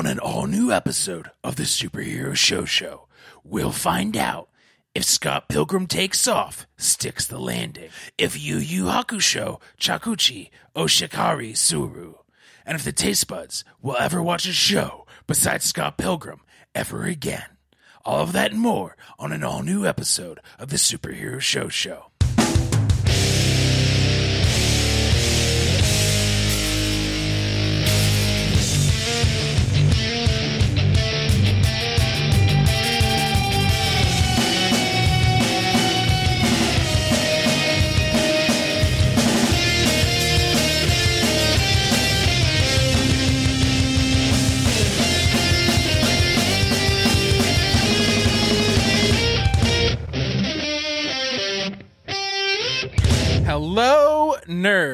On an all new episode of the Superhero Show Show, we'll find out if Scott Pilgrim takes off, sticks the landing, if Yu Yu Hakusho, Chakuchi, Oshikari Suru, and if the taste buds will ever watch a show besides Scott Pilgrim ever again. All of that and more on an all new episode of the Superhero Show Show.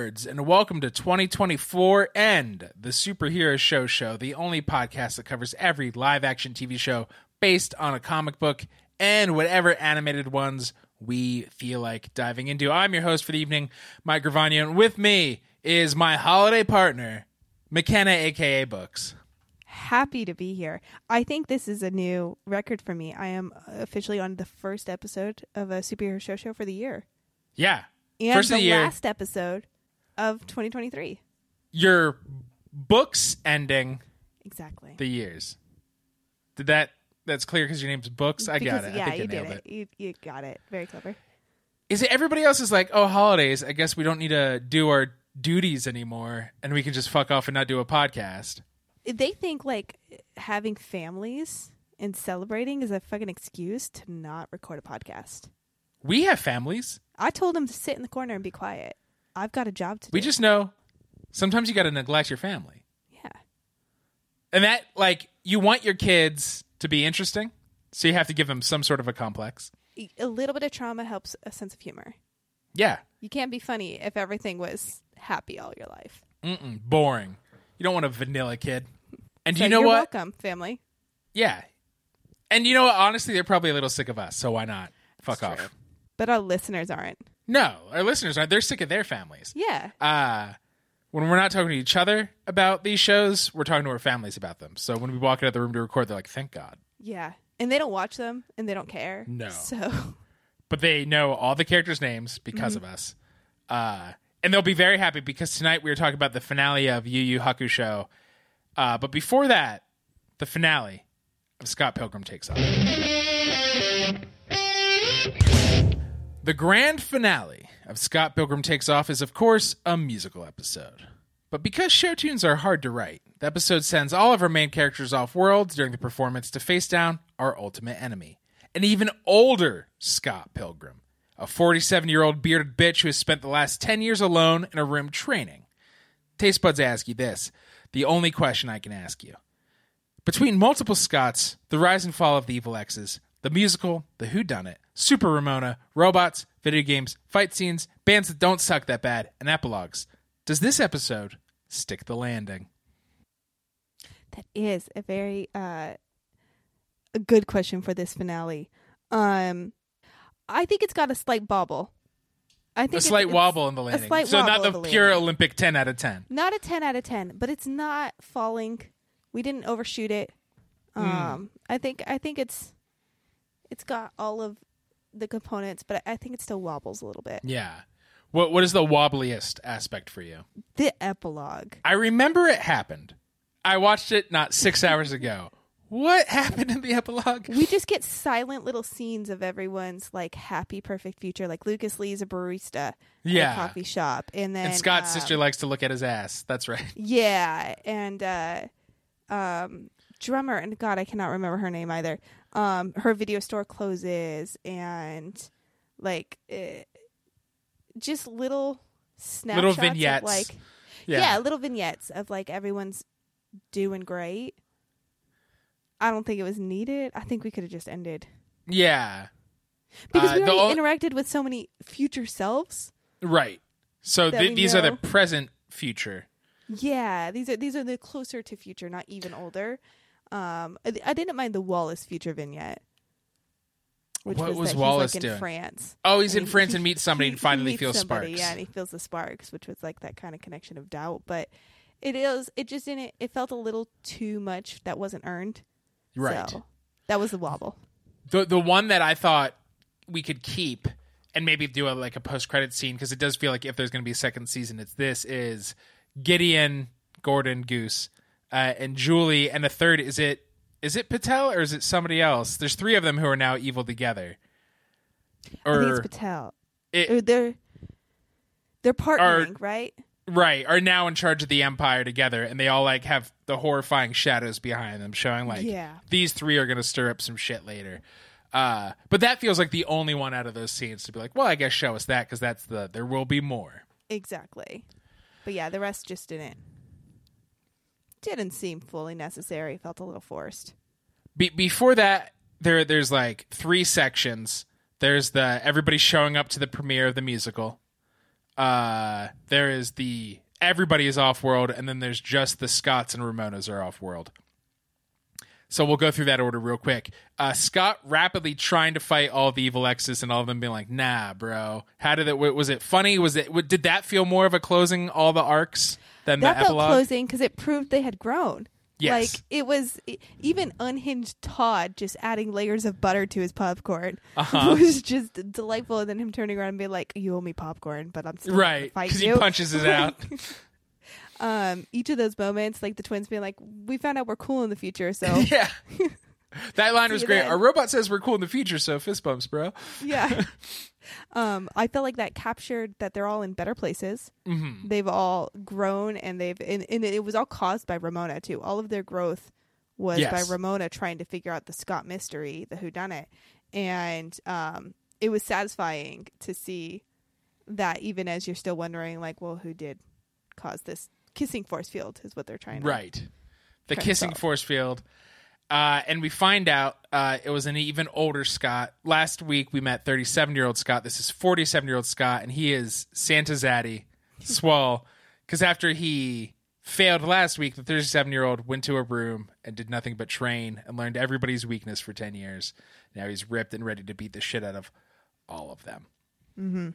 Nerds, and welcome to 2024 and the Superhero Show Show, the only podcast that covers every live action TV show based on a comic book and whatever animated ones we feel like diving into. I'm your host for the evening, Mike Gravano, and with me is my holiday partner, Mackenna, aka Books. happy to be here. I think this is a new record for me. I am officially on the first episode of a superhero show show for the year. Yeah. And First the of the year. last episode of 2023. Your books ending Exactly. the years. Did that? That's clear because your name's Books. I got it. Yeah, I think you I did nailed it. You, you got it. Very clever. Is it everybody else is like, oh, holidays? I guess we don't need to do our duties anymore, and we can just fuck off and not do a podcast. They think like having families and celebrating is a fucking excuse to not record a podcast. We have families. I told them to sit in the corner and be quiet. I've got a job to do. We just know sometimes you got to neglect your family, yeah. and that like you want your kids to be interesting, so you have to give them some sort of a complex. A little bit of trauma helps a sense of humor. Yeah, You can't be funny if everything was happy all your life. Mm-mm, boring. You don't want a vanilla kid. And do So you know you're what? welcome, family. Yeah. And you know what? Honestly, they're probably a little sick of us, so why not? Fuck That's off. true. But our listeners aren't. No, our listeners aren't. They're sick of their families. Yeah. uh, when we're not talking to each other about these shows, we're talking to our families about them. So when we walk out of the room to record, they're like, "Thank God!" Yeah. And they don't watch them and they don't care. No. So But they know all the characters' names because of us, uh, and they'll be very happy because tonight we are talking about the finale of Yu Yu Hakusho. Uh, but before that, the finale of Scott Pilgrim takes off. The grand finale of Scott Pilgrim Takes Off is, of course, a musical episode. But because show tunes are hard to write, the episode sends all of our main characters off world during the performance to face down our ultimate enemy. An even older Scott Pilgrim, a 47 year old bearded bitch who has spent the last 10 years alone in a room training. Taste buds ask you this the only question I can ask you. Between multiple Scotts, the rise and fall of the evil X's, the musical, the Who Done It, Super Ramona, robots, video games, fight scenes, bands that don't suck that bad, and epilogues, does this episode stick the landing? that is a very uh a good question for this finale. Um I think it's got a slight bobble. I think A slight wobble in the landing. slight so not the the pure landing. Olympic 10 out of 10. Not a 10 out of 10, but it's not falling. We didn't overshoot it. Hmm. Um I think I think it's it's got all of the components, but I think it still wobbles a little bit. Yeah. What What is the wobbliest aspect for you? The epilogue. I remember it happened. I watched it not six hours ago. What happened in the epilogue? We just get silent little scenes of everyone's like happy, perfect future. Like Lucas Lee's a barista at Yeah. a coffee shop, and then And Scott's um, sister likes to look at his ass. That's right. Yeah, and uh, um, drummer and God, I cannot remember her name either. Um, her video store closes, and like uh, just little snapshots, of, vignettes. like yeah. little vignettes of like everyone's doing great. I don't think it was needed. I think we could have just ended Yeah. because Uh, we already ol- interacted with so many future selves. Right. So th- these are the present future. Yeah, these are these are the closer to future, not even older. Um, I, I didn't mind the Wallace future vignette. Which What was, was Wallace he's like in doing? France. Oh, he's And in he- France he- and meets somebody he- and finally feels somebody, sparks. Yeah, and he feels the sparks, which was like that kind of connection of doubt. But It is. It just didn't. It felt a little too much that wasn't earned. Right. So that was the wobble. The the one that I thought we could keep and maybe do a like a post credit scene because it does feel like if there's going to be a second season, it's this is Gideon, Gordon, Goose, uh, and Julie, and a third is it is it Patel or is it somebody else? There's three of them who are now evil together. I think it's Patel. it- Or they're they're partnering, right? right are now in charge of the empire together, and they all like have the horrifying shadows behind them, showing like Yeah. these three are going to stir up some shit later. Uh, but that feels like the only one out of those scenes to be like, well, I guess show us that because that's the there will be more. Exactly. But yeah, the rest just didn't didn't seem fully necessary. Felt a little forced. Be- before that, there there's like three sections. There's the everybody showing up to the premiere of the musical. Uh, there is the everybody is off world, and then there's just the Scots and Ramonas are off world. So we'll go through that order real quick. Uh, Scott rapidly trying to fight all the evil exes, and all of them being like, "Nah, bro. How did it? Was it funny? Was it? Did that feel more of a closing all the arcs that the felt epilogue?" closing because it proved they had grown. Yes. Like it was even unhinged Todd just adding layers of butter to his popcorn Uh-huh. was just delightful. And then him turning around and being like, "You owe me popcorn, but I'm still right, because he punches it out. um, each of those moments, like the twins being like, "We found out we're cool in the future, so yeah. That line was great. then. Our robot says we're cool in the future, so fist bumps, bro. yeah." um, I felt like that captured that they're all in better places. hmm They've all grown, and they've and, and it was all caused by Ramona too. All of their growth was Yes. by Ramona trying to figure out the Scott mystery, the whodunit, and um, it was satisfying to see that even as you're still wondering, like, well, who did cause this kissing force field? Is what they're trying to Right. The kissing solve. force field. Uh, and we find out uh, it was an even older Scott. Last week we met 37 year old Scott. This is 47 year old Scott, and he is Santa Zaddy, swell. Because after he failed last week, the 37 year old went to a room and did nothing but train and learned everybody's weakness for 10 years. Now he's ripped and ready to beat the shit out of all of them. Mm-hmm.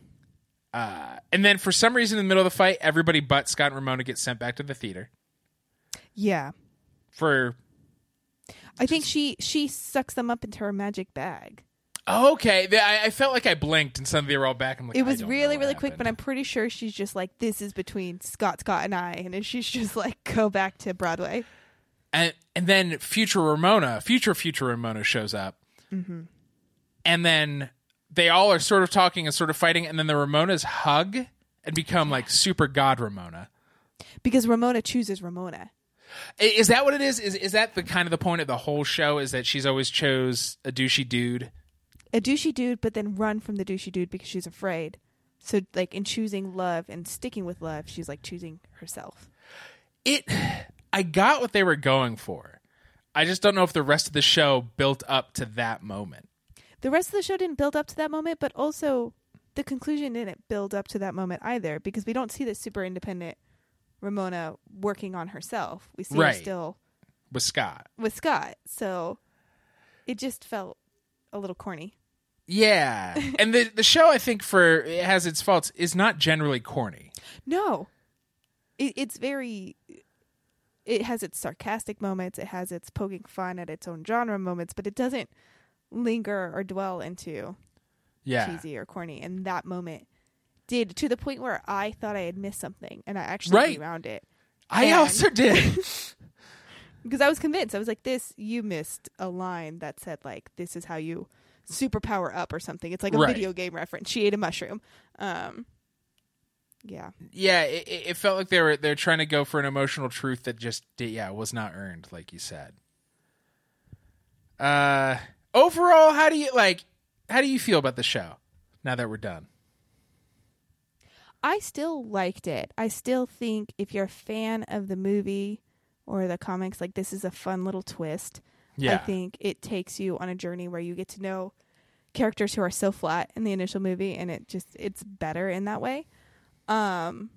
Uh, and then for some reason in the middle of the fight, everybody but Scott and Ramona get sent back to the theater Yeah, for I think she she sucks them up into her magic bag. Oh, okay. I, I felt like I blinked and suddenly they were all back. I'm like, It was really really quick, but I'm pretty sure she's just like, this is between Scott, Scott, and I, and she's just like, go back to Broadway. and and then future Ramona, future future Ramona shows up, Mm-hmm. and then they all are sort of talking and sort of fighting, and then the Ramonas hug and become like super god Ramona. Because Ramona chooses Ramona. Is that what it is? Is is that the kind of the point of the whole show? Is that she's always chose a douchey dude? a douchey dude, but then run from the douchey dude because she's afraid. So, like, in choosing love and sticking with love, she's like choosing herself. It, I got what they were going for. I just don't know if the rest of the show built up to that moment. The rest of the show didn't build up to that moment, but also the conclusion didn't build up to that moment either because we don't see this super independent Ramona working on herself. We see Right. her still with Scott. with Scott. So it just felt a little corny. Yeah, and the the show I think for it has its faults is not generally corny. No, it, it's very. It has its sarcastic moments. It has its poking fun at its own genre moments, but it doesn't linger or dwell into Yeah, cheesy or corny. And that moment did to the point where I thought I had missed something, and I actually Right. rewound it I And- also did. because I was convinced. I was like, "This, you missed a line that said like, this is how you superpower up or something." It's like a Right. video game reference. She ate a mushroom. Um, yeah. yeah, it, it it felt like they were they're trying to go for an emotional truth that just did, yeah was not earned, like you said. Uh, overall, how do you like? How do you feel about the show now that we're done? I still liked it. I still think if you're a fan of the movie or the comics, like this is a fun little twist. Yeah, I think it takes you on a journey where you get to know characters who are so flat in the initial movie and it just it's better in that way. Um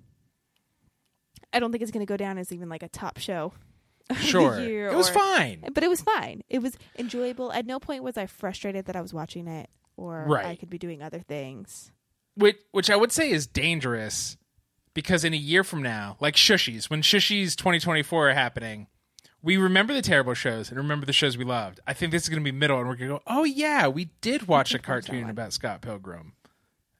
I don't think it's going to go down as even like a top show. sure. It was or- fine. But it was fine. It was enjoyable. At no point was I frustrated that I was watching it or Right. I could be doing other things. Which which I would say is dangerous because in a year from now, like Shushies, when Shushies 2024 are happening, we remember the terrible shows and remember the shows we loved. I think this is going to be middle, and we're going to go, oh yeah, we did watch a cartoon about Scott Pilgrim,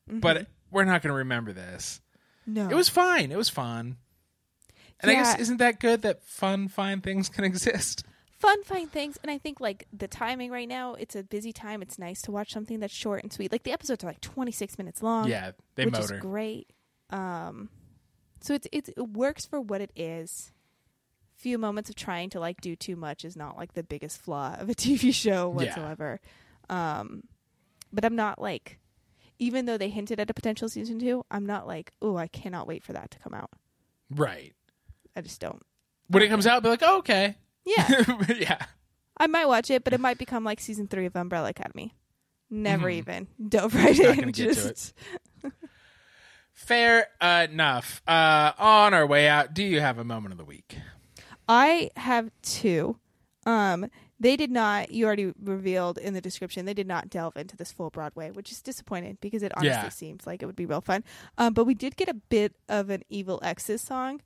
but we're not going to remember this. No, It was fine. It was fun. And I guess isn't that good that fun, fine things can exist? Fun, fine things, and I think like the timing right now, it's a busy time. It's nice to watch something that's short and sweet. Like the episodes are like twenty six minutes long. yeah, they which motor. is great. Um, so it's, it's it works for what it is. Few moments of trying to like do too much is not like the biggest flaw of a TV show Yeah. whatsoever. Um, but I'm not like, even though they hinted at a potential season two, I'm not like, oh, I cannot wait for that to come out. Right. I just don't. When it comes out, be like, oh, okay. Yeah, yeah. I might watch it, but it might become like season three of Umbrella Academy. Never Mhm. even dove right Not in. gonna get to Just Fair enough. Uh, on our way out, do you have a moment of the week? I have two. Um, they did not. You already revealed in the description. They did not delve into this full Broadway, which is disappointing because it honestly Yeah. seems like it would be real fun. Um, but we did get a bit of an Evil X's song.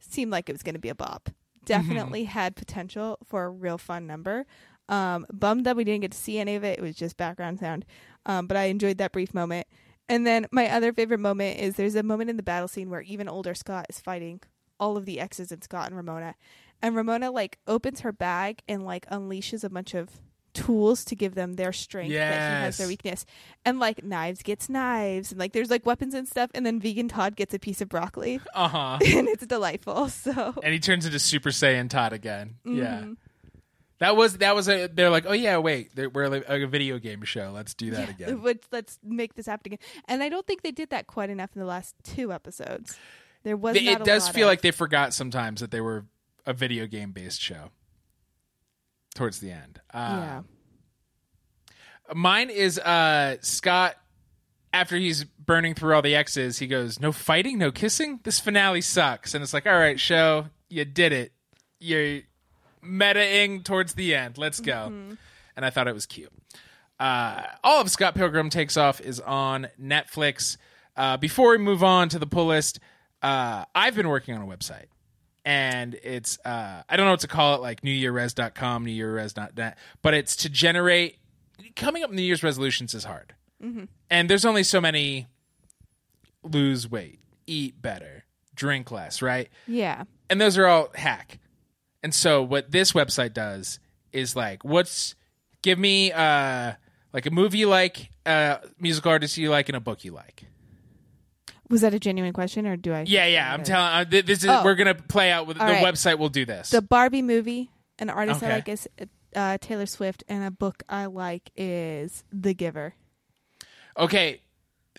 Seemed like it was going to be a bop. Definitely had potential for a real fun number. Um, bummed that we didn't get to see any of it. It was just background sound. Um, but I enjoyed that brief moment. And then my other favorite moment is there's a moment in the battle scene where even older Scott is fighting all of the exes in Scott and Ramona. And Ramona like opens her bag and like unleashes a bunch of tools to give them their strength that he has their weakness. And like knives gets knives and like there's like weapons and stuff and then vegan Todd gets a piece of broccoli Uh huh. and it's delightful. So and he turns into Super Saiyan Todd again. Yeah. Mhm. That was that was a. They're like, oh yeah, wait, we're like a video game show. Let's do that Yeah, again. Which let's make this happen again. And I don't think they did that quite enough in the last two episodes. There was it a does lot feel of- like they forgot sometimes that they were a video game based show. Towards the end, uh, yeah. Mine is uh, Scott. After he's burning through all the X's, he goes, "No fighting, no kissing. This finale sucks." And it's like, "All right, show, you did it. You're metaing towards the end. Let's go." And I thought it was cute. Uh, all of Scott Pilgrim Takes Off is on Netflix. Uh, before we move on to the pull list, uh, I've been working on a website. And it's, uh, I don't know what to call it, like newyearres.com, newyearres.net, but it's to generate, coming up New Year's resolutions is hard. And there's only so many lose weight, eat better, drink less, right? Yeah. and those are all hack. And so what this website does is like, what's give me uh like a movie you like, uh musical artist you like, and a book you like. Was that a genuine question or do I? Yeah, yeah. I'm telling. Uh, th- this is Oh. we're gonna play out with the All right. website. will do this. The Barbie movie, an artist Okay. I like is uh, Taylor Swift, and a book I like is The Giver. okay,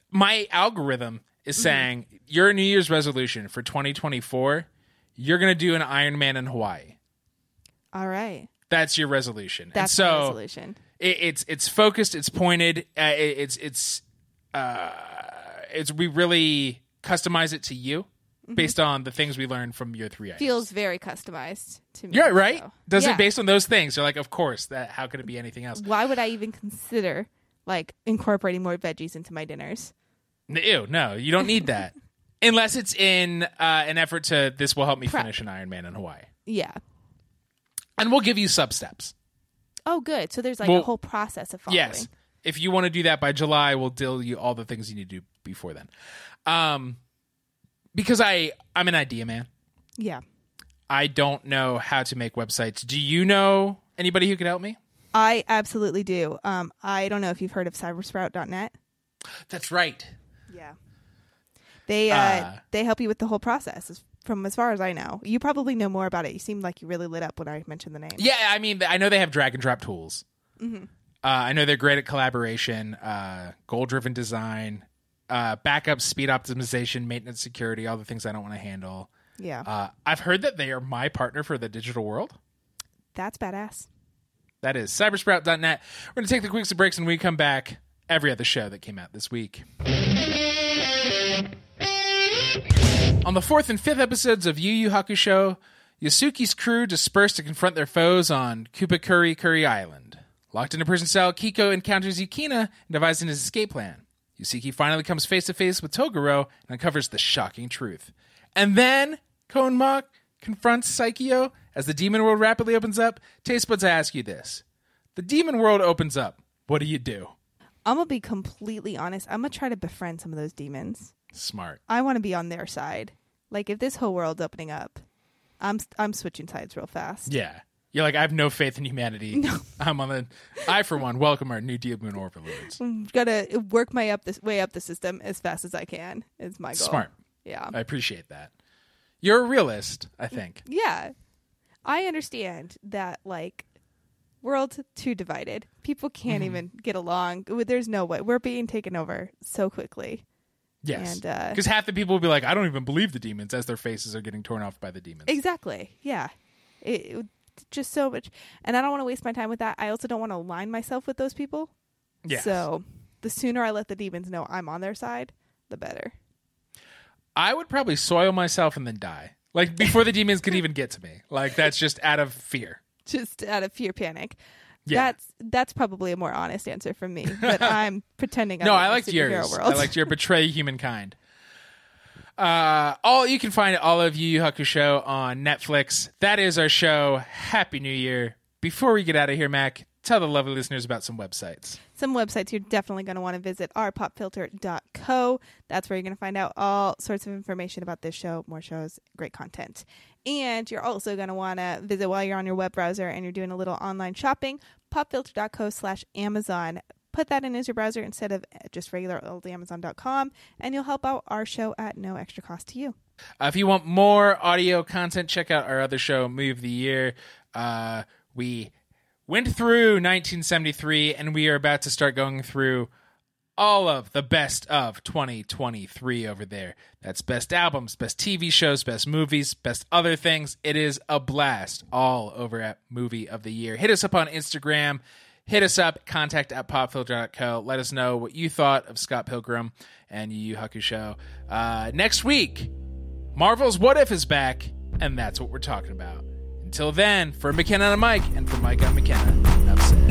my algorithm is Mm-hmm. saying your New Year's resolution for 2024. You're gonna do an Iron Man in Hawaii. All right. That's your resolution. And That's so my resolution. it, it's it's focused it's pointed uh, it, it's it's uh it's we really customize it to you based on the things we learned from your three items. Feels very customized to me. yeah right so. does Yeah. it based on those things you're like of course that how could it be anything else Why would I even consider like incorporating more veggies into my dinners? ew no you don't need that unless it's in uh, an effort to this will help me Prep. finish an iron man in hawaii Yeah. and we'll give you sub steps Oh, good. So there's like Well, a whole process of following. Yes. If you want to do that by July, we'll deal you all the things you need to do before then. Um, because I I'm an idea man. Yeah. I don't know how to make websites. Do you know anybody who could help me? I absolutely do. Um, I don't know if you've heard of cybersprout.net. That's right. Yeah. They uh, Uh, they help you with the whole process from as far as I know. You probably know more about it. You seemed like you really lit up when I mentioned the name. Yeah, I mean, I know they have drag and drop tools. Uh, I know they're great at collaboration, uh, goal driven design, uh, backup, speed optimization, maintenance, security, all the things I don't want to handle. Yeah. Uh, I've heard that they are my partner for the digital world. That's badass. That is cybersprout.net. We're going to take the quick breaks and we come back. Every other show that came out this week. On the fourth and fifth episodes of Yu Yu Hakusho, Yusuke's crew disperse to confront their foes on Kupakuri Kuri Island. Locked in a prison cell, Keiko encounters Yukina and devises his escape plan. Yusuke finally comes face to face with Toguro and uncovers the shocking truth. And then Koenma confronts Sakyo as the demon world rapidly opens up. Taste buds, I ask you this. The demon world opens up. What do you do? I'm gonna be completely honest. I'm gonna try to befriend some of those demons. Smart. I want to be on their side. Like if this whole world's opening up, I'm I'm switching sides real fast. Yeah. You're like, I have no faith in humanity. I'm on the. I, for one, welcome our new demon overlords. I'm gonna work my up this way up the system as fast as I can. Is my goal. Smart. Yeah. I appreciate that. You're a realist, I think. Yeah. I understand that like world too divided. People can't Mm-hmm. even get along. There's no way. We're being taken over so quickly. Yes. And, uh, Because half the people will be like, I don't even believe the demons as their faces are getting torn off by the demons. Exactly. Yeah. It, it just so much and I don't want to waste my time with that. I also don't want to align myself with those people. So the sooner I let the demons know I'm on their side, the better. I would probably soil myself and then die. Like before the demons could even get to me. Like that's just out of fear. Just out of fear panic. Yeah. That's that's probably a more honest answer from me. But I'm pretending I'm no, I liked yours. World. I liked your betray humankind. Uh, all you can find all of Yu Yu Hakusho on Netflix. That is our show. Happy New Year. Before we get out of here, Mac, tell the lovely listeners about some websites. Some websites you're definitely going to want to visit are popfilter.co. That's where you're going to find out all sorts of information about this show, more shows, great content. And you're also going to want to visit while you're on your web browser and you're doing a little online shopping, popfilter.co slash Amazon. Put that in as your browser instead of just regular old Amazon.com, and you'll help out our show at no extra cost to you. Uh, if you want more audio content, check out our other show, Movie of the Year. Uh, we went through 1973, and we are about to start going through all of the best of 2023 over there. That's best albums, best TV shows, best movies, best other things. It is a blast all over at Movie of the Year. Hit us up on Instagram. Hit us up, contact at popfilter.co. Let us know what you thought of Scott Pilgrim and Yu Yu Hakusho. Uh, next week, Marvel's What If is back, and that's what we're talking about. Until then, for Mackenna and Mike, and for Mike, I'm Mackenna.